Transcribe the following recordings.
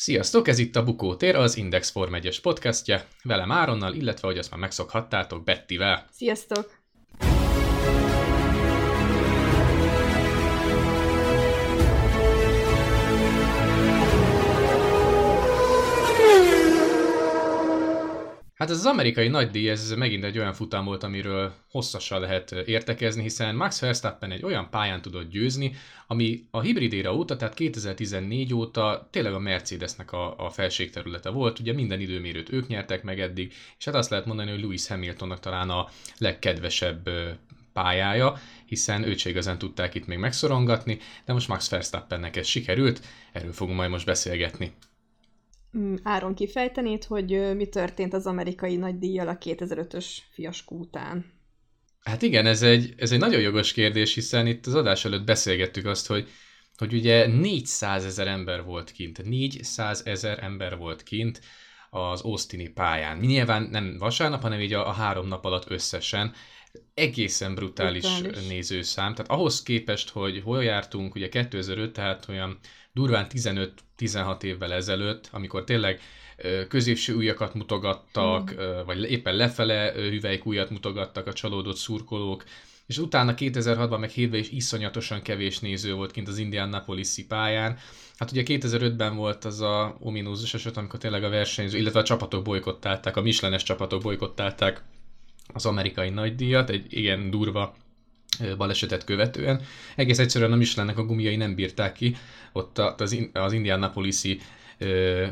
Sziasztok, ez itt a Bukótér, az Index Form 1 podcastje, velem Áronnal, illetve, hogy azt már megszokhattátok, Bettivel. Sziasztok! Hát ez az amerikai nagydíj, ez megint egy olyan futam volt, amiről hosszasan lehet értekezni, hiszen Max Verstappen egy olyan pályán tudott győzni, ami a hibrid éra óta, tehát 2014 óta tényleg a Mercedesnek a, a felségterülete volt, ugye minden időmérőt ők nyertek meg eddig, és hát azt lehet mondani, hogy Lewis Hamiltonnak talán a legkedvesebb pályája, hiszen őt se igazán tudták itt még megszorongatni, de most Max Verstappennek ez sikerült, erről fogunk majd most beszélgetni. Mm, Áron kifejtenét, hogy mi történt az amerikai nagydíjjal a 2005-ös fiaskó után. Hát igen, ez egy, ez egy nagyon jogos kérdés, hiszen itt az adás előtt beszélgettük azt, hogy, hogy ugye 400 ezer ember volt kint, 400 ezer ember volt kint az Austini pályán. Nyilván nem vasárnap, hanem így a, a három nap alatt összesen. Egészen brutális, brutális nézőszám. Tehát ahhoz képest, hogy hol jártunk, ugye 2005, tehát olyan durván 15-16 évvel ezelőtt, amikor tényleg középső újakat mutogattak, mm. vagy éppen lefele hüvelyk újat mutogattak a csalódott szurkolók, és utána 2006-ban meg hétben is iszonyatosan kevés néző volt kint az Indianapolis pályán. Hát ugye 2005-ben volt az a ominózus eset, amikor tényleg a versenyző, illetve a csapatok bolykottálták, a Michelenes csapatok bolykottálták az amerikai nagydíjat, egy igen durva balesetet követően. Egész egyszerűen a Michelinnek a gumiai nem bírták ki, ott az, az Indianapolis-i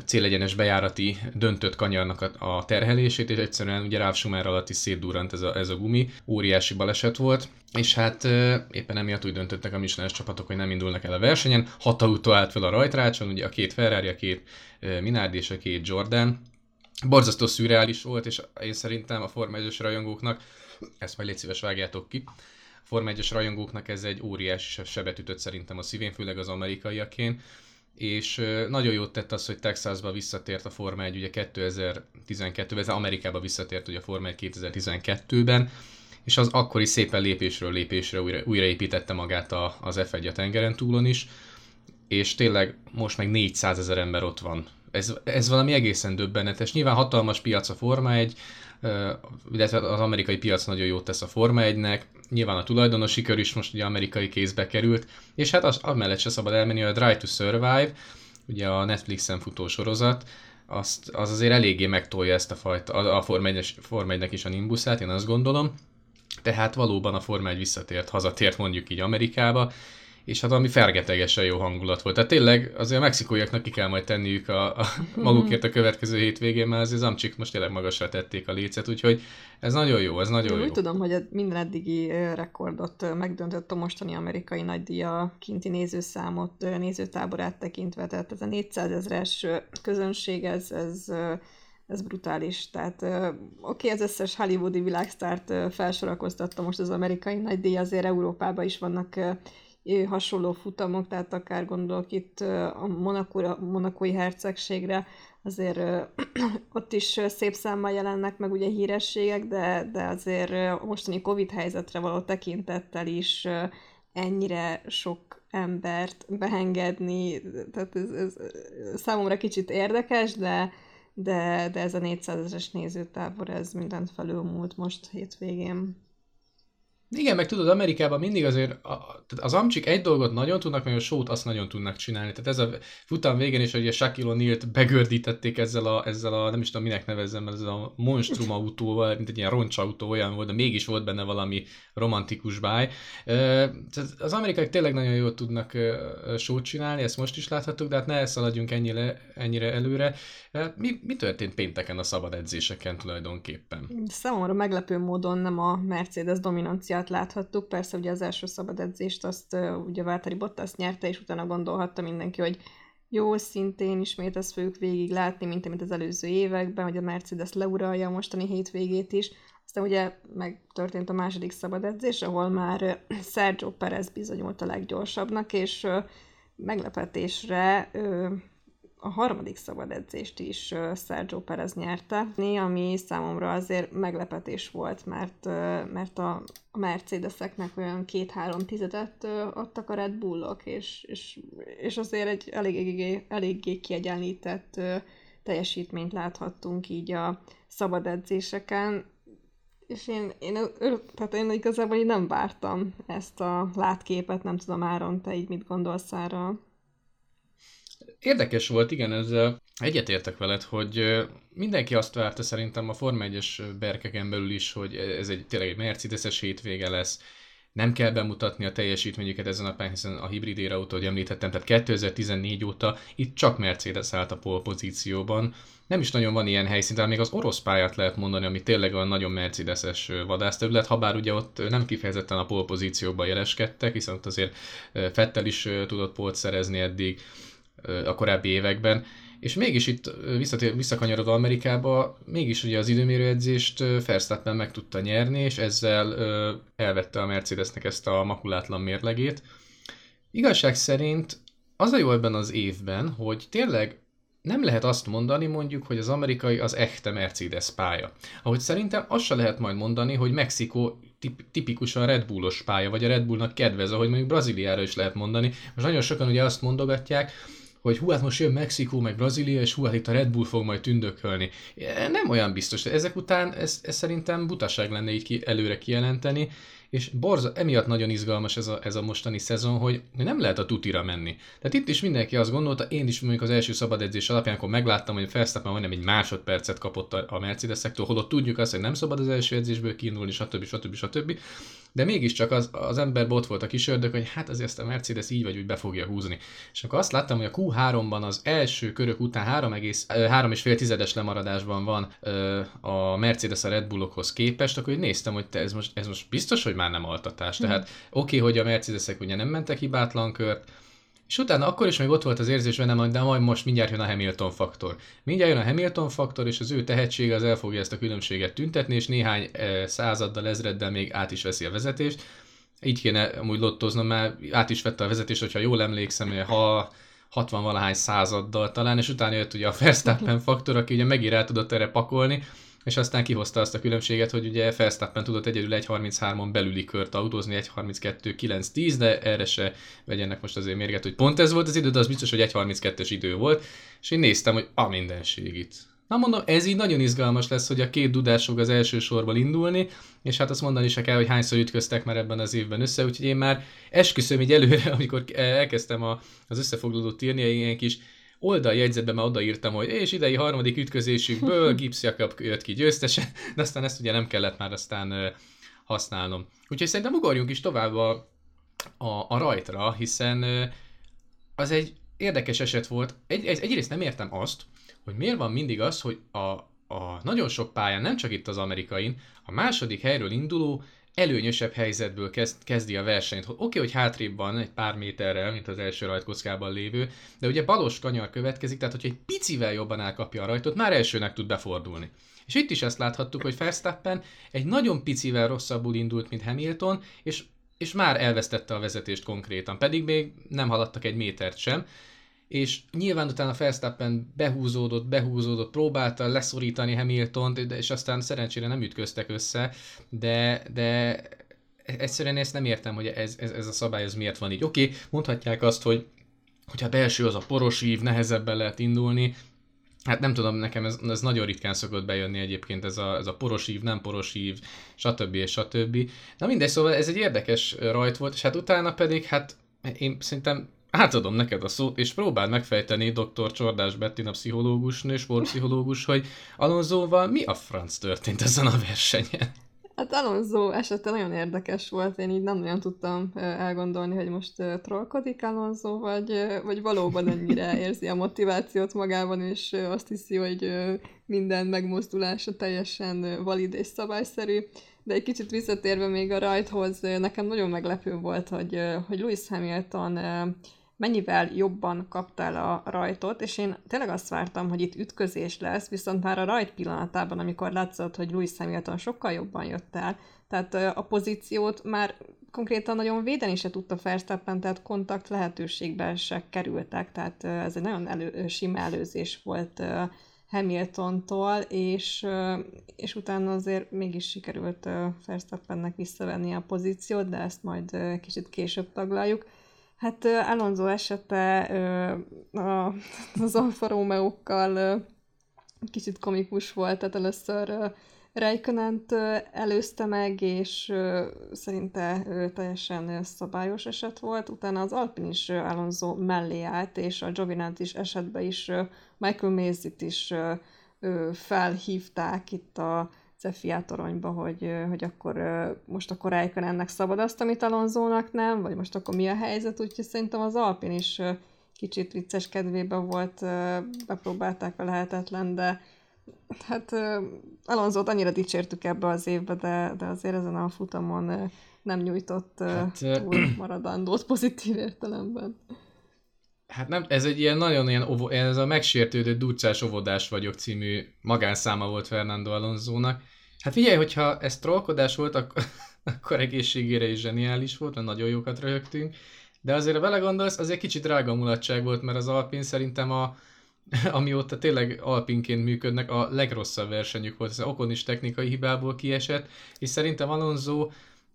célegyenes bejárati döntött kanyarnak a, terhelését, és egyszerűen ugye Ralf Schumer alatt is szétdurrant ez a, ez a gumi, óriási baleset volt, és hát éppen emiatt úgy döntöttek a Michelin csapatok, hogy nem indulnak el a versenyen, hat autó állt fel a rajtrácson, ugye a két Ferrari, a két Minardi és a két Jordan, borzasztó szürreális volt, és én szerintem a Forma 1 rajongóknak, ezt majd légy szíves vágjátok ki, Forma 1-es rajongóknak ez egy óriási sebet ütött szerintem a szívén, főleg az amerikaiakén, és nagyon jót tett az, hogy Texasba visszatért a Forma 1 ugye 2012-ben, ez Amerikába visszatért ugye a Forma 1 2012-ben, és az akkori szépen lépésről lépésre újra, újraépítette magát a, az F1 a tengeren túlon is, és tényleg most meg 400 ezer ember ott van. Ez, ez valami egészen döbbenetes. Nyilván hatalmas piac a Forma 1, illetve az amerikai piac nagyon jót tesz a Forma 1-nek, nyilván a tulajdonosi kör is most ugye amerikai kézbe került, és hát az, amellett se szabad elmenni, a Drive to Survive, ugye a Netflixen futó sorozat, azt, az azért eléggé megtolja ezt a fajta, a, a Forma 1 Forma 1 is a nimbuszát, én azt gondolom. Tehát valóban a Forma 1 visszatért, hazatért mondjuk így Amerikába, és hát ami fergetegesen jó hangulat volt. Tehát tényleg azért a mexikóiaknak ki kell majd tenniük a, a magukért a következő hétvégén, mert azért az amcsik most tényleg magasra tették a lécet, úgyhogy ez nagyon jó, ez nagyon Én jó. Úgy tudom, hogy a minden eddigi rekordot megdöntött a mostani amerikai nagydíja kinti nézőszámot, nézőtáborát tekintve, tehát ez a 400 ezres közönség, ez, ez ez brutális. Tehát oké, okay, az összes hollywoodi világsztárt felsorakoztatta most az amerikai nagydíj, azért Európában is vannak hasonló futamok, tehát akár gondolok itt a Monakóra, monakói hercegségre, azért ott is szép számmal jelennek meg ugye hírességek, de, de azért mostani Covid helyzetre való tekintettel is ennyire sok embert beengedni, tehát ez, ez számomra kicsit érdekes, de, de, de ez a 400 ezeres nézőtábor, ez mindent felülmúlt most hétvégén. Igen, meg tudod, Amerikában mindig azért a, az amcsik egy dolgot nagyon tudnak, meg a sót azt nagyon tudnak csinálni. Tehát ez a futam végén is, hogy a Shaquille O'Neal-t begördítették ezzel a, ezzel a, nem is tudom minek nevezzem, ez a monstrum autóval, mint egy ilyen roncsautó olyan volt, de mégis volt benne valami romantikus báj. Az amerikai tényleg nagyon jól tudnak sót csinálni, ezt most is láthatjuk, de hát ne szaladjunk ennyire, ennyire előre. Mi, mi történt pénteken a szabad edzéseken tulajdonképpen? Számomra meglepő módon nem a Mercedes dominanciát láthattuk. Persze ugye az első szabad edzést azt ugye Váltari Bottas nyerte, és utána gondolhatta mindenki, hogy jó, szintén ismét ezt fogjuk végig látni, mint amit az előző években, hogy a Mercedes leuralja a mostani hétvégét is. Aztán ugye megtörtént a második szabad edzés, ahol már Sergio Perez bizonyult a leggyorsabbnak, és meglepetésre a harmadik szabad edzést is Sergio Perez nyerte, ami számomra azért meglepetés volt, mert, mert a Mercedeseknek olyan két-három tizedet adtak a Red Bullok, és, és, és azért egy eléggé, eléggé kiegyenlített teljesítményt láthattunk így a szabad edzéseken, és én, én, tehát én igazából így nem vártam ezt a látképet, nem tudom Áron, te így mit gondolsz arra? Érdekes volt, igen, ez egyetértek veled, hogy mindenki azt várta szerintem a Forma 1-es berkeken belül is, hogy ez egy tényleg egy Mercedes-es hétvége lesz, nem kell bemutatni a teljesítményüket ezen a pályán, hiszen a hibrid érautó, hogy említettem, tehát 2014 óta itt csak Mercedes állt a pole pozícióban. Nem is nagyon van ilyen helyszín, tehát még az orosz pályát lehet mondani, ami tényleg a nagyon Mercedes-es vadászterület, ha bár ugye ott nem kifejezetten a pole pozícióban jeleskedtek, hiszen ott azért Fettel is tudott polt szerezni eddig, a korábbi években, és mégis itt visszatér, visszakanyarodva Amerikába, mégis ugye az időmérőedzést Verstappen meg tudta nyerni, és ezzel elvette a Mercedesnek ezt a makulátlan mérlegét. Igazság szerint az a jó ebben az évben, hogy tényleg nem lehet azt mondani mondjuk, hogy az amerikai az echte Mercedes pálya. Ahogy szerintem azt se lehet majd mondani, hogy Mexikó tip- tipikusan Red Bullos pálya, vagy a Red Bullnak kedvez, ahogy mondjuk Brazíliára is lehet mondani. Most nagyon sokan ugye azt mondogatják, hogy hú, hát most jön Mexikó, meg Brazília, és hú, hát itt a Red Bull fog majd tündökölni. Nem olyan biztos. Ezek után ez, ez szerintem butaság lenne így ki, előre kijelenteni, és borza, emiatt nagyon izgalmas ez a, ez a mostani szezon, hogy nem lehet a tutira menni. Tehát itt is mindenki azt gondolta, én is mondjuk az első szabad edzés alapján, akkor megláttam, hogy Verstappen majdnem egy másodpercet kapott a, a Mercedes-ektől, holott tudjuk azt, hogy nem szabad az első edzésből kiindulni, stb. stb. stb. stb de mégiscsak az, az ember ott volt a kis ördög, hogy hát azért ezt a Mercedes így vagy úgy be fogja húzni. És akkor azt láttam, hogy a Q3-ban az első körök után 3,5 tizedes lemaradásban van a Mercedes a Red Bullokhoz képest, akkor néztem, hogy te ez most, ez most biztos, hogy már nem altatás. Tehát oké, okay, hogy a Mercedesek ugye nem mentek hibátlan kört, és utána akkor is még ott volt az érzés bennem, de majd most mindjárt jön a Hamilton faktor. Mindjárt jön a Hamilton faktor, és az ő tehetsége az el fogja ezt a különbséget tüntetni, és néhány e, századdal, ezreddel még át is veszi a vezetést. Így kéne amúgy lottoznom, mert át is vette a vezetést, hogyha jól emlékszem, ha 60 valahány századdal talán, és utána jött ugye a Verstappen faktor, aki ugye megint rá tudott erre pakolni, és aztán kihozta azt a különbséget, hogy ugye Verstappen tudott egyedül 1.33-on belüli kört autózni, 1.32-9-10, de erre se vegyenek most azért mérget, hogy pont ez volt az idő, de az biztos, hogy 1.32-es idő volt, és én néztem, hogy a mindenség itt. Na mondom, ez így nagyon izgalmas lesz, hogy a két dudás az első sorból indulni, és hát azt mondani se kell, hogy hányszor ütköztek már ebben az évben össze, úgyhogy én már esküszöm így előre, amikor elkezdtem a, az összefoglalót írni, ilyen kis oldaljegyzetben már odaírtam, hogy és idei harmadik ütközésükből Gibbs Jakab jött ki győztesen, de aztán ezt ugye nem kellett már aztán használnom. Úgyhogy szerintem ugorjunk is tovább a, a, a rajtra, hiszen az egy érdekes eset volt. Egy, egy, egyrészt nem értem azt, hogy miért van mindig az, hogy a, a nagyon sok pályán, nem csak itt az amerikain, a második helyről induló előnyösebb helyzetből kezd, kezdi a versenyt. Oké, okay, hogy hátrébb van egy pár méterrel, mint az első rajtkockában lévő, de ugye balos kanyar következik, tehát hogyha egy picivel jobban elkapja a rajtot, már elsőnek tud befordulni. És itt is ezt láthattuk, hogy Verstappen egy nagyon picivel rosszabbul indult, mint Hamilton, és, és már elvesztette a vezetést konkrétan, pedig még nem haladtak egy métert sem és nyilván utána Verstappen behúzódott, behúzódott, próbálta leszorítani Hamilton-t, és aztán szerencsére nem ütköztek össze, de, de egyszerűen ezt nem értem, hogy ez, ez, ez a szabály ez miért van így. Oké, okay, mondhatják azt, hogy hogyha belső az a poros ív, nehezebben lehet indulni, Hát nem tudom, nekem ez, ez nagyon ritkán szokott bejönni egyébként, ez a, ez a poros ív, nem poros ív, stb. stb. Na mindegy, szóval ez egy érdekes rajt volt, és hát utána pedig, hát én szerintem átadom neked a szót, és próbáld megfejteni dr. Csordás Bettin, a pszichológus, nő, sportpszichológus, hogy Alonsoval mi a franc történt ezen a versenyen? Hát Alonso esete nagyon érdekes volt, én így nem nagyon tudtam elgondolni, hogy most trollkodik Alonso, vagy, vagy valóban ennyire érzi a motivációt magában, és azt hiszi, hogy minden megmozdulása teljesen valid és szabályszerű. De egy kicsit visszatérve még a rajthoz, nekem nagyon meglepő volt, hogy, hogy Lewis Hamilton mennyivel jobban kaptál a rajtot, és én tényleg azt vártam, hogy itt ütközés lesz, viszont már a rajt pillanatában, amikor látszott, hogy Louis Hamilton sokkal jobban jött el, tehát a pozíciót már konkrétan nagyon védeni se tudta Verstappen, tehát kontakt lehetőségbe se kerültek, tehát ez egy nagyon elő, sima előzés volt Hamiltontól, és, és utána azért mégis sikerült Verstappennek visszavenni a pozíciót, de ezt majd kicsit később taglaljuk. Hát Alonso esete az Alfa Romeo-kkal kicsit komikus volt, tehát először Rijkönent előzte meg, és szerinte teljesen szabályos eset volt. Utána az Alpin is Alonso mellé állt, és a Giovinazzi is esetben is Michael Mézit is felhívták itt a Cefia toronyba, hogy, hogy akkor most akkor ennek szabad azt, amit Alonzónak nem, vagy most akkor mi a helyzet, úgyhogy szerintem az Alpin is kicsit vicces kedvében volt, bepróbálták a lehetetlen, de hát Alonzót annyira dicsértük ebbe az évbe, de, de azért ezen a futamon nem nyújtott hát, túl maradandót pozitív értelemben. Hát nem, ez egy ilyen nagyon ilyen, ovo, ez a megsértődő ducás óvodás vagyok című magánszáma volt Fernando Alonzónak. Hát figyelj, hogyha ez trollkodás volt, akkor, akkor egészségére is zseniális volt, mert nagyon jókat röhögtünk. De azért, ha belegondolsz, az egy kicsit drága mulatság volt, mert az Alpin szerintem a, amióta tényleg alpinként működnek, a legrosszabb versenyük volt. Ez Okon is technikai hibából kiesett, és szerintem Alonso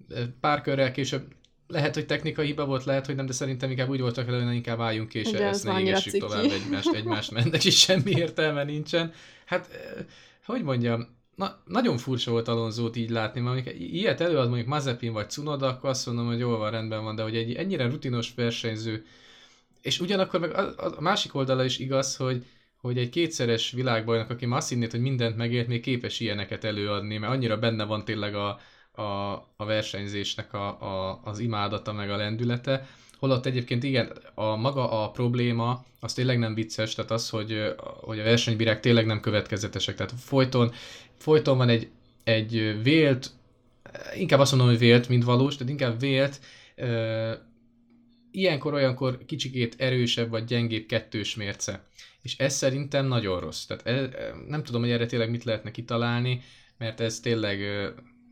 eh, pár körrel később lehet, hogy technikai hiba volt, lehet, hogy nem, de szerintem inkább úgy voltak vele, hogy inkább álljunk és Igen, ezt ne égessük tovább egymást, egymást mennek, és semmi értelme nincsen. Hát, eh, hogy mondjam, na, nagyon furcsa volt Alonzót így látni, mert amikor ilyet előad mondjuk Mazepin vagy Cunoda, akkor azt mondom, hogy jól van, rendben van, de hogy egy ennyire rutinos versenyző és ugyanakkor meg a, a másik oldala is igaz, hogy, hogy egy kétszeres világbajnok, aki ma azt hinnéd, hogy mindent megért, még képes ilyeneket előadni, mert annyira benne van tényleg a, a, a versenyzésnek a, a, az imádata, meg a lendülete, holott egyébként igen, a maga a probléma, az tényleg nem vicces, tehát az, hogy, hogy a versenybírák tényleg nem következetesek, tehát folyton, folyton van egy, egy vélt, inkább azt mondom, hogy vélt, mint valós, tehát inkább vélt ilyenkor olyankor kicsikét erősebb vagy gyengébb kettős mérce. És ez szerintem nagyon rossz. Tehát e, nem tudom, hogy erre tényleg mit lehetne kitalálni, mert ez tényleg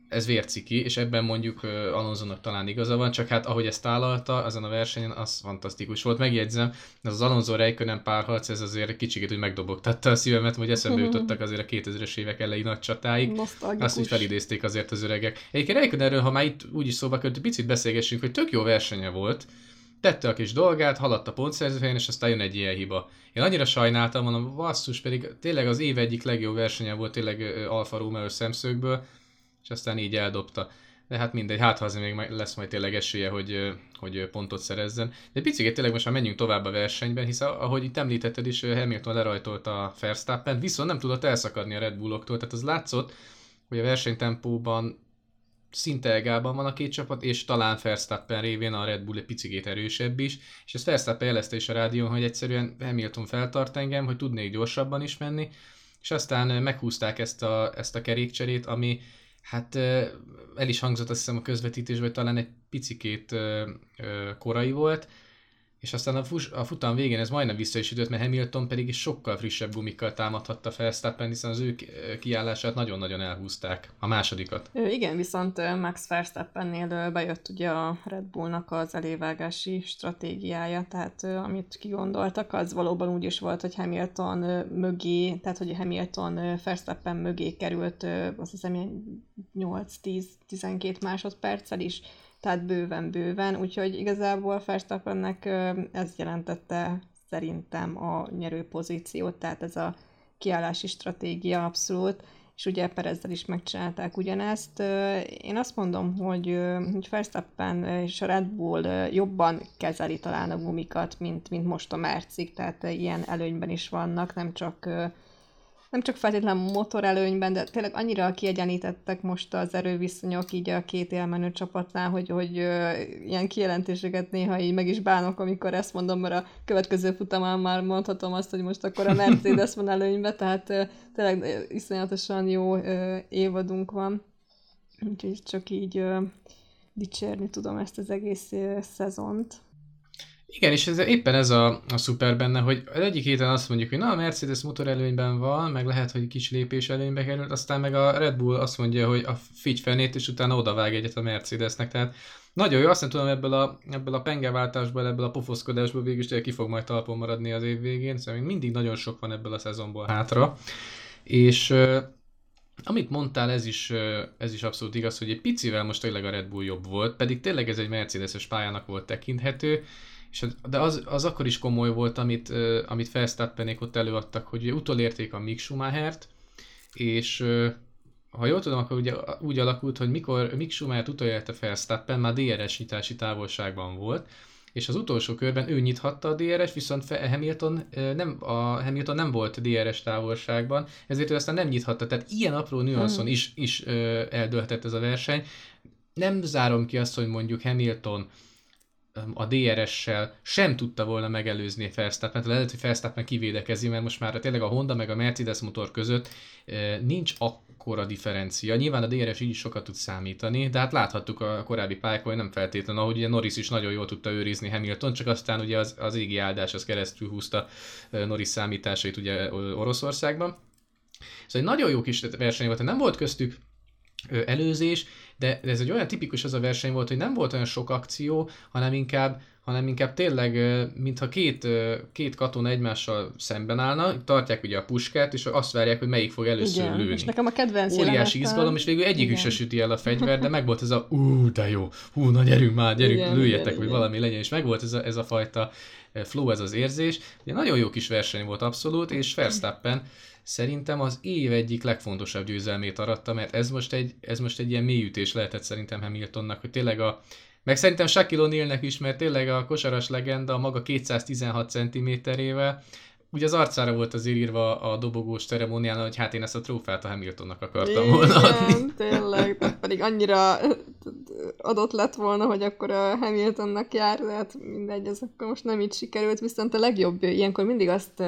ez vérciki, és ebben mondjuk Alonsonak talán igaza van, csak hát ahogy ezt tálalta ezen a versenyen, az fantasztikus volt. Megjegyzem, ez az Alonso Reikkönen párharc, ez azért kicsikét úgy megdobogtatta a szívemet, hogy eszembe jutottak azért a 2000-es évek elejé nagy csatáig. Nosztalgikus. Azt is felidézték azért az öregek. Egyébként Reikönenről, ha már itt úgyis szóba került, picit beszélgessünk, hogy tök jó versenye volt, tette a kis dolgát, haladt a pontszerzőhelyen, és aztán jön egy ilyen hiba. Én annyira sajnáltam, mondom, basszus, pedig tényleg az év egyik legjobb versenye volt tényleg Alfa Romeo szemszögből, és aztán így eldobta. De hát mindegy, hát ha azért még lesz majd tényleg esélye, hogy, hogy pontot szerezzen. De picit tényleg most már menjünk tovább a versenyben, hisz ahogy itt említetted is, Hamilton lerajtolt a Verstappen, viszont nem tudott elszakadni a Red Bulloktól, tehát az látszott, hogy a versenytempóban szinte egálban van a két csapat, és talán Verstappen révén a Red Bull egy picit erősebb is, és ezt Verstappen jelezte is a rádión, hogy egyszerűen Hamilton feltart engem, hogy tudnék gyorsabban is menni, és aztán meghúzták ezt a, ezt a kerékcserét, ami hát el is hangzott azt hiszem a közvetítésben, talán egy picikét korai volt, és aztán a, fus, a futam végén ez majdnem vissza is ütött, mert Hamilton pedig sokkal frissebb gumikkal támadhatta Verstappen, hiszen az ő kiállását nagyon-nagyon elhúzták, a másodikat. Igen, viszont Max Verstappennél bejött ugye a Red Bullnak az elévágási stratégiája, tehát amit kigondoltak, az valóban úgy is volt, hogy Hamilton mögé, tehát hogy Hamilton Verstappen mögé került, azt hiszem 8-10-12 másodperccel is, tehát bőven-bőven, úgyhogy igazából Verstappennek ez jelentette szerintem a nyerő pozíciót, tehát ez a kiállási stratégia abszolút, és ugye Perezzel is megcsinálták ugyanezt. Én azt mondom, hogy, hogy Verstappen és a Red Bull jobban kezeli talán a gumikat, mint, mint most a Mercik, tehát ilyen előnyben is vannak, nem csak nem csak feltétlenül motorelőnyben, de tényleg annyira kiegyenítettek most az erőviszonyok így a két élmenő csapatnál, hogy, hogy ilyen kijelentéseket néha így meg is bánok, amikor ezt mondom, mert a következő futamán már mondhatom azt, hogy most akkor a Mercedes van előnyben, tehát tényleg iszonyatosan jó évadunk van. Úgyhogy csak így dicsérni tudom ezt az egész szezont. Igen, és ez, éppen ez a, a szuper benne, hogy az egyik héten azt mondjuk, hogy na a Mercedes motor előnyben van, meg lehet, hogy kis lépés előnybe került, aztán meg a Red Bull azt mondja, hogy a figy fenét, és utána odavág egyet a Mercedesnek, tehát nagyon jó, azt nem tudom ebből a, ebből a pengeváltásból, ebből a pofoszkodásból végül is ki fog majd talpon maradni az év végén, szóval mindig nagyon sok van ebből a szezonból hátra. És amit mondtál, ez is, ez is abszolút igaz, hogy egy picivel most tényleg a Red Bull jobb volt, pedig tényleg ez egy Mercedes-es pályának volt tekinthető, és de az, az akkor is komoly volt, amit, amit Verstappenék ott előadtak, hogy utolérték a Mick Schumachert, és ha jól tudom, akkor ugye úgy alakult, hogy mikor Mick Schumacher utolérte Verstappen, már DRS nyitási távolságban volt, és az utolsó körben ő nyithatta a DRS, viszont Hamilton nem, a Hamilton nem volt DRS távolságban, ezért ő aztán nem nyithatta. Tehát ilyen apró nüanszon mm. is, is eldőlhetett ez a verseny. Nem zárom ki azt, hogy mondjuk Hamilton a DRS-sel sem tudta volna megelőzni Verstappen, lehet, hogy Verstappen kivédekezi, mert most már tényleg a Honda meg a Mercedes motor között nincs akkora differencia. Nyilván a DRS így is sokat tud számítani, de hát láthattuk a korábbi pályákon, hogy nem feltétlenül, ahogy ugye Norris is nagyon jól tudta őrizni Hamilton, csak aztán ugye az, az égi áldás az keresztül húzta Norris számításait ugye Oroszországban. Szóval egy nagyon jó kis verseny volt, nem volt köztük előzés, de ez egy olyan tipikus az a verseny volt, hogy nem volt olyan sok akció, hanem inkább, hanem inkább tényleg, mintha két, két katona egymással szemben állna, tartják ugye a puskát, és azt várják, hogy melyik fog először Igen, lőni. És nekem a kedvenc Óriási izgalom, és végül egyikük se süti el a fegyver, de meg volt ez a ú, de jó, hú, na gyerünk már, gyerünk, igen, lőjetek, igen, hogy igen. valami legyen, és meg volt ez a, ez a fajta flow, ez az érzés. Ugye nagyon jó kis verseny volt abszolút, és Verstappen szerintem az év egyik legfontosabb győzelmét aratta, mert ez most egy, ez most egy ilyen mélyütés lehetett szerintem Hamiltonnak, hogy tényleg a, meg szerintem Shaquille O'Nealnek is, mert tényleg a kosaras legenda a maga 216 cm-ével, ugye az arcára volt azért írva a dobogós ceremónián, hogy hát én ezt a trófát a Hamiltonnak akartam Igen, volna adni. tényleg, pedig annyira adott lett volna, hogy akkor a Hamiltonnak jár, de hát mindegy, ez akkor most nem így sikerült, viszont a legjobb, ilyenkor mindig azt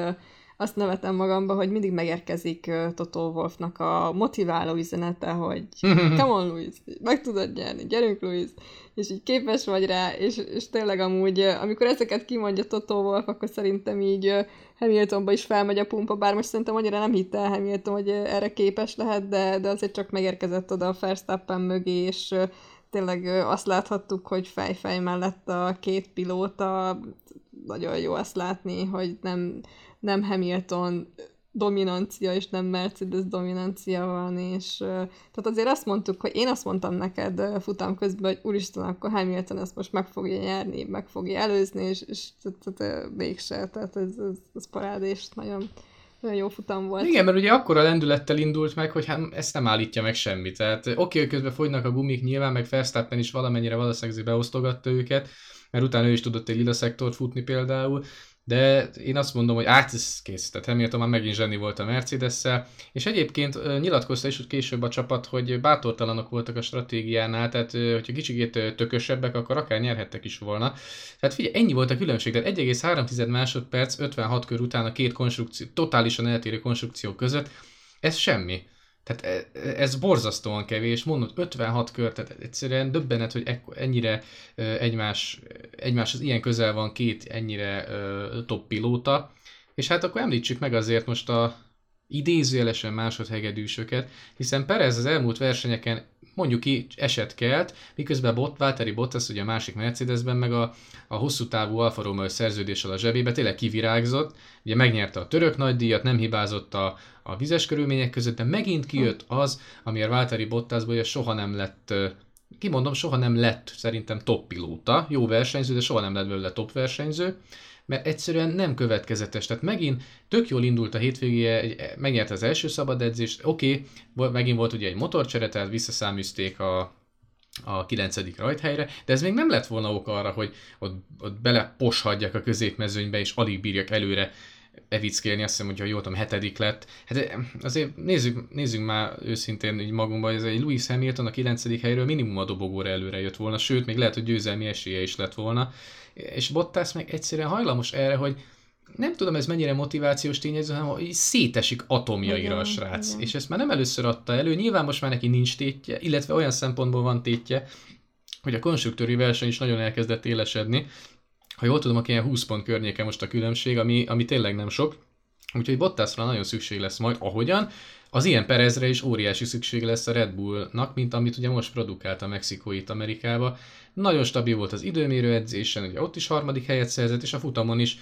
azt nevetem magamba, hogy mindig megérkezik Toto Wolfnak a motiváló üzenete, hogy come on, Louis, meg tudod nyerni, gyerünk, Louis, és így képes vagy rá, és, és tényleg amúgy, amikor ezeket kimondja Toto Wolf, akkor szerintem így Hamiltonba is felmegy a pumpa, bár most szerintem annyira nem hitte el Hamilton, hogy erre képes lehet, de, de azért csak megérkezett oda a Verstappen mögé, és tényleg azt láthattuk, hogy fejfej mellett a két pilóta, nagyon jó azt látni, hogy nem, nem Hamilton dominancia, és nem Mercedes dominancia van, és tehát azért azt mondtuk, hogy én azt mondtam neked futam közben, hogy úristen, akkor Hamilton ezt most meg fogja nyerni, meg fogja előzni, és, és tehát, mégse, tehát ez, ez, ez parádés, nagyon, nagyon jó futam volt. Igen, mert ugye a lendülettel indult meg, hogy hát ezt nem állítja meg semmi. Tehát oké, okay, közben fogynak a gumik nyilván, meg Verstappen is valamennyire valószínűleg beosztogatta őket, mert utána ő is tudott egy lila szektort futni például, de én azt mondom, hogy ez kész, tehát Hamilton már megint zseni volt a mercedes és egyébként nyilatkozta is később a csapat, hogy bátortalanok voltak a stratégiánál, tehát hogyha kicsikét tökösebbek, akkor akár nyerhettek is volna. Tehát figyelj, ennyi volt a különbség, tehát 1,3 másodperc 56 kör után a két konstrukció, totálisan eltérő konstrukció között, ez semmi. Tehát e, ez borzasztóan kevés, mondod 56 kör, tehát egyszerűen döbbenet, hogy ennyire egymás, egymáshoz ilyen közel van két ennyire top pilóta, és hát akkor említsük meg azért most a idézőjelesen másodhegedűsöket, hiszen Perez az elmúlt versenyeken mondjuk ki eset kelt, miközben Bot, Valtteri Bottas ugye a másik Mercedesben meg a, a hosszú távú Alfa Romeo szerződéssel a zsebébe tényleg kivirágzott, ugye megnyerte a török nagydíjat, nem hibázott a, a vizes körülmények között, de megint kijött az, amiért Valtteri Bottasból soha nem lett kimondom, soha nem lett szerintem top pilóta, jó versenyző, de soha nem lett belőle top versenyző, mert egyszerűen nem következetes. Tehát megint tök jól indult a hétvégéje, megnyerte az első szabad edzést, oké, okay, megint volt ugye egy motorcsere, tehát visszaszáműzték a, a 9. rajthelyre, de ez még nem lett volna ok arra, hogy ott, ott beleposhagyjak a középmezőnybe, és alig bírjak előre evickélni, azt hiszem, hogy ha jól tudom, hetedik lett. Hát azért nézzük, nézzük már őszintén így magunkba, ez egy Louis Hamilton a 9. helyről minimum a dobogóra előre jött volna, sőt, még lehet, hogy győzelmi esélye is lett volna és Bottas meg egyszerűen hajlamos erre, hogy nem tudom ez mennyire motivációs tényező, hanem hogy szétesik atomjaira igen, a srác. Igen. És ezt már nem először adta elő, nyilván most már neki nincs tétje, illetve olyan szempontból van tétje, hogy a konstruktőri verseny is nagyon elkezdett élesedni, ha jól tudom, akkor ilyen 20 pont környéke most a különbség, ami, ami tényleg nem sok. Úgyhogy Bottasra nagyon szükség lesz majd, ahogyan. Az ilyen Perezre is óriási szükség lesz a Red Bullnak, mint amit ugye most produkált a Mexikó itt Amerikába. Nagyon stabil volt az időmérő edzésen, ugye ott is harmadik helyet szerzett, és a futamon is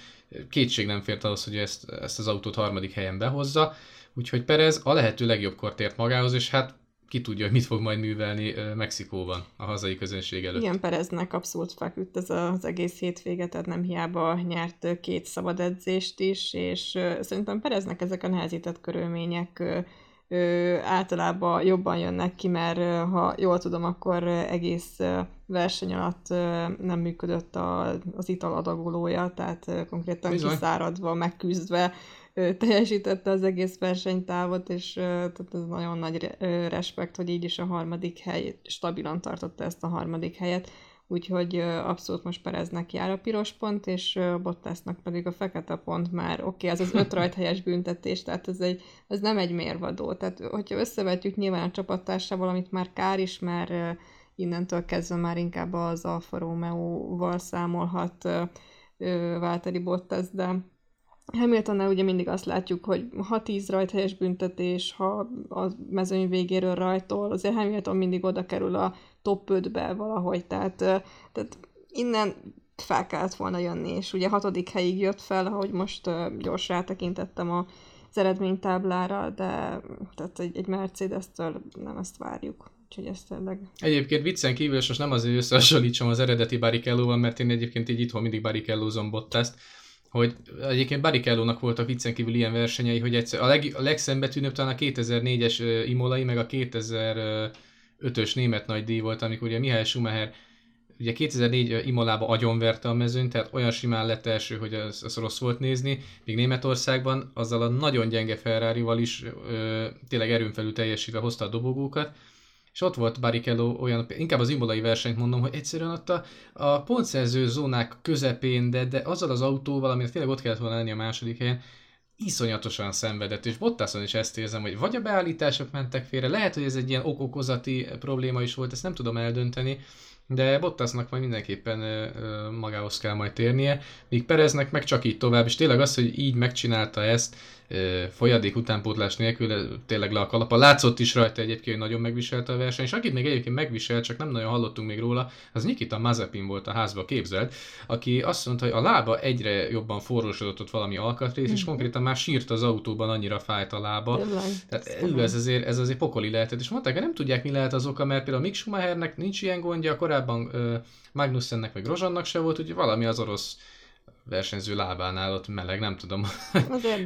kétség nem fért ahhoz, hogy ezt, ezt az autót harmadik helyen behozza. Úgyhogy Perez a lehető legjobb kort magához, és hát ki tudja, hogy mit fog majd művelni Mexikóban a hazai közönség előtt. Igen, Pereznek abszolút feküdt ez az egész hétvége, tehát nem hiába nyert két szabad edzést is, és szerintem Pereznek ezek a nehezített körülmények általában jobban jönnek ki, mert ha jól tudom, akkor egész verseny alatt nem működött az italadagolója, tehát konkrétan Bizony. kiszáradva, megküzdve teljesítette az egész versenytávot, és tehát ez nagyon nagy respekt, hogy így is a harmadik hely, stabilan tartotta ezt a harmadik helyet, úgyhogy abszolút most Pereznek jár a piros pont, és Bottasnak pedig a fekete pont már, oké, okay, ez az öt rajthelyes büntetés, tehát ez, egy, ez nem egy mérvadó, tehát hogyha összevetjük nyilván a csapattársával, amit már kár is, mert innentől kezdve már inkább az Alfa Romeo-val számolhat Válteri Bottas, de Hamiltonnál ugye mindig azt látjuk, hogy ha 10 rajthelyes büntetés, ha a mezőny végéről rajtol, azért Hamilton mindig oda kerül a top 5-be valahogy, tehát, tehát innen fel kellett volna jönni, és ugye hatodik helyig jött fel, ahogy most gyorsan rátekintettem a az eredménytáblára, de tehát egy, egy Mercedes-től nem ezt várjuk. Úgyhogy ez tényleg... Egyébként viccen kívül, és most nem azért összehasonlítsam az eredeti Barrichello-val, mert én egyébként így itthon mindig Barrichello-zom hogy egyébként Barrichello-nak voltak viccen kívül ilyen versenyei, hogy egyszer, a, leg, a legszembetűnőbb talán a 2004-es Imolai, meg a 2005-ös német nagy díj volt, amikor ugye Mihály Schumacher ugye 2004 Imolába agyonverte a mezőn, tehát olyan simán lett első, hogy az, az rossz volt nézni, míg Németországban azzal a nagyon gyenge Ferrari-val is ö, tényleg erőn felül teljesítve hozta a dobogókat, és ott volt Barrichello olyan, inkább az imolai versenyt mondom, hogy egyszerűen ott a, a pontszerző zónák közepén, de, de azzal az autóval, amit tényleg ott kellett volna lenni a második helyen, iszonyatosan szenvedett, és Bottason is ezt érzem, hogy vagy a beállítások mentek félre, lehet, hogy ez egy ilyen okokozati probléma is volt, ezt nem tudom eldönteni, de Bottasnak majd mindenképpen magához kell majd térnie, míg Pereznek meg csak így tovább, és tényleg az, hogy így megcsinálta ezt, folyadék utánpótlás nélkül tényleg le a kalapa. Látszott is rajta egyébként, hogy nagyon megviselte a verseny, és akit még egyébként megviselt, csak nem nagyon hallottunk még róla, az Nikita Mazepin volt a házba képzelt, aki azt mondta, hogy a lába egyre jobban forrósodott ott valami alkatrész, mm. és mhm. konkrétan már sírt az autóban, annyira fájt a lába. Tehát ez azért, ez azért pokoli lehetett, és mondták, hogy nem tudják, mi lehet az oka, mert például Mick Schumachernek nincs ilyen gondja, korábban uh, Magnussennek vagy Grozsannak se volt, hogy valami az orosz versenyző lábánál ott meleg, nem tudom,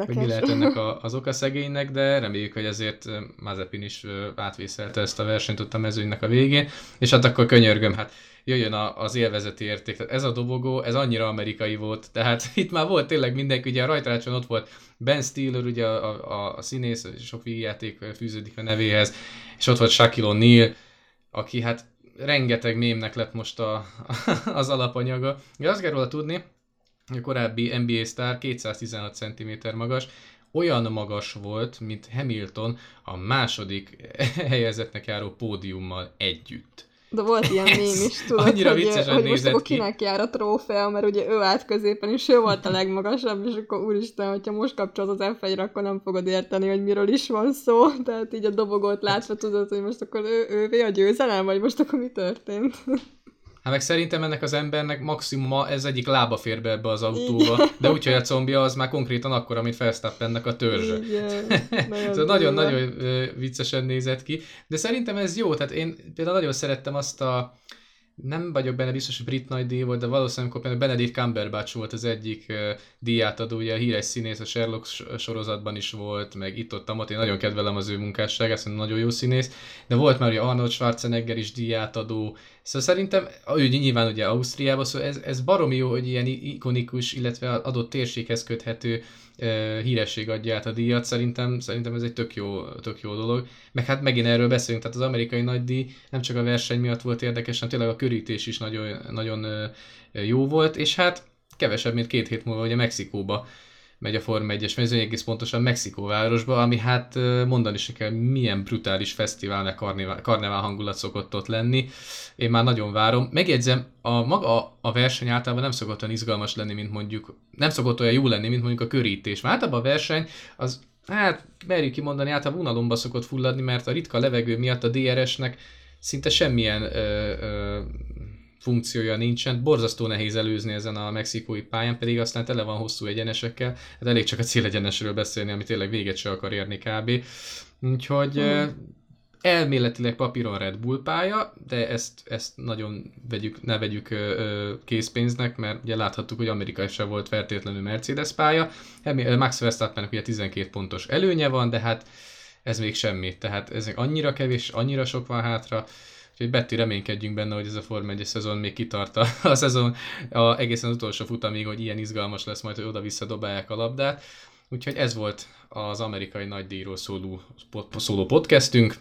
hogy mi lehet ennek a, az oka szegénynek, de reméljük, hogy ezért Mazepin is átvészelte ezt a versenyt ott a mezőnynek a végén, és hát akkor könyörgöm, hát jöjjön a, az élvezeti érték. Ez a dobogó, ez annyira amerikai volt, tehát itt már volt tényleg mindenki, ugye a rajtrácson ott volt Ben Stiller, ugye a, a, a színész, sok vígjáték fűződik a nevéhez, és ott volt Shaquille O'Neal, aki hát rengeteg mémnek lett most a, az alapanyaga. Ja, azt kell róla tudni, a korábbi NBA sztár 216 cm magas, olyan magas volt, mint Hamilton a második helyezetnek járó pódiummal együtt. De volt ilyen mém is, tudod, annyira hogy, hogy most akkor kinek jár a trófea, mert ugye ő állt középen, és ő volt a legmagasabb, és akkor úristen, hogyha most kapcsolod az f akkor nem fogod érteni, hogy miről is van szó, tehát így a dobogót látva tudod, hogy most akkor ő, ővé a győzelem, vagy most akkor mi történt? Hát meg szerintem ennek az embernek maximum ez egyik lába fér be ebbe az autóba, de úgyhogy a combja az már konkrétan akkor, amit Felsztappennek a törzse. szóval nagyon-nagyon viccesen nézett ki, de szerintem ez jó, tehát én például nagyon szerettem azt a nem vagyok benne biztos, hogy brit nagy díj volt, de valószínűleg amikor például Benedict Cumberbatch volt az egyik díjátadó, ugye a híres színész, a Sherlock sorozatban is volt, meg itt ott, ott én nagyon kedvelem az ő munkásságát, szerintem nagyon jó színész, de volt már ugye Arnold Schwarzenegger is díjátadó, szóval szerintem, ő nyilván ugye Ausztriában, szóval ez, ez baromi jó, hogy ilyen ikonikus, illetve adott térséghez köthető híresség adja át a díjat, szerintem, szerintem ez egy tök jó, tök jó dolog. Meg hát megint erről beszélünk, tehát az amerikai nagydíj nem csak a verseny miatt volt érdekes, hanem tényleg a körítés is nagyon, nagyon jó volt, és hát kevesebb, mint két hét múlva ugye Mexikóba megy a Forma 1-es mezőny, egész pontosan Mexikóvárosba, ami hát mondani se kell, milyen brutális fesztivál, meg karnevál, hangulat szokott ott lenni. Én már nagyon várom. Megjegyzem, a maga a verseny általában nem szokott olyan izgalmas lenni, mint mondjuk, nem szokott olyan jó lenni, mint mondjuk a körítés. Már általában a verseny az hát merjük kimondani, általában unalomba szokott fulladni, mert a ritka levegő miatt a DRS-nek szinte semmilyen ö, ö, funkciója nincsen. Borzasztó nehéz előzni ezen a mexikói pályán, pedig aztán tele van hosszú egyenesekkel. Hát elég csak a célegyenesről beszélni, ami tényleg véget se akar érni kb. Úgyhogy mm. elméletileg papíron Red Bull pálya, de ezt, ezt nagyon vegyük, ne vegyük készpénznek, mert ugye láthattuk, hogy Amerika se volt feltétlenül Mercedes pálya. Max Verstappennek ugye 12 pontos előnye van, de hát ez még semmi. Tehát ez annyira kevés, annyira sok van hátra, Úgyhogy Betty reménykedjünk benne, hogy ez a Forma 1 szezon még kitart a, a szezon a, egészen az utolsó futamig, hogy ilyen izgalmas lesz majd, hogy oda-vissza dobálják a labdát. Úgyhogy ez volt az amerikai nagydíjról szóló, szóló podcastünk.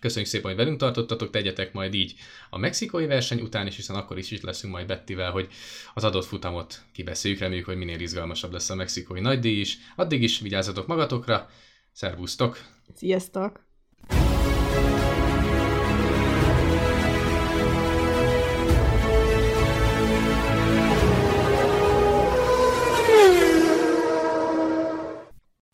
Köszönjük szépen, hogy velünk tartottatok, tegyetek majd így a mexikói verseny után is, hiszen akkor is itt leszünk majd Bettivel, hogy az adott futamot kibeszéljük, reméljük, hogy minél izgalmasabb lesz a mexikói nagydíj is. Addig is vigyázzatok magatokra, szervusztok! Sziasztok!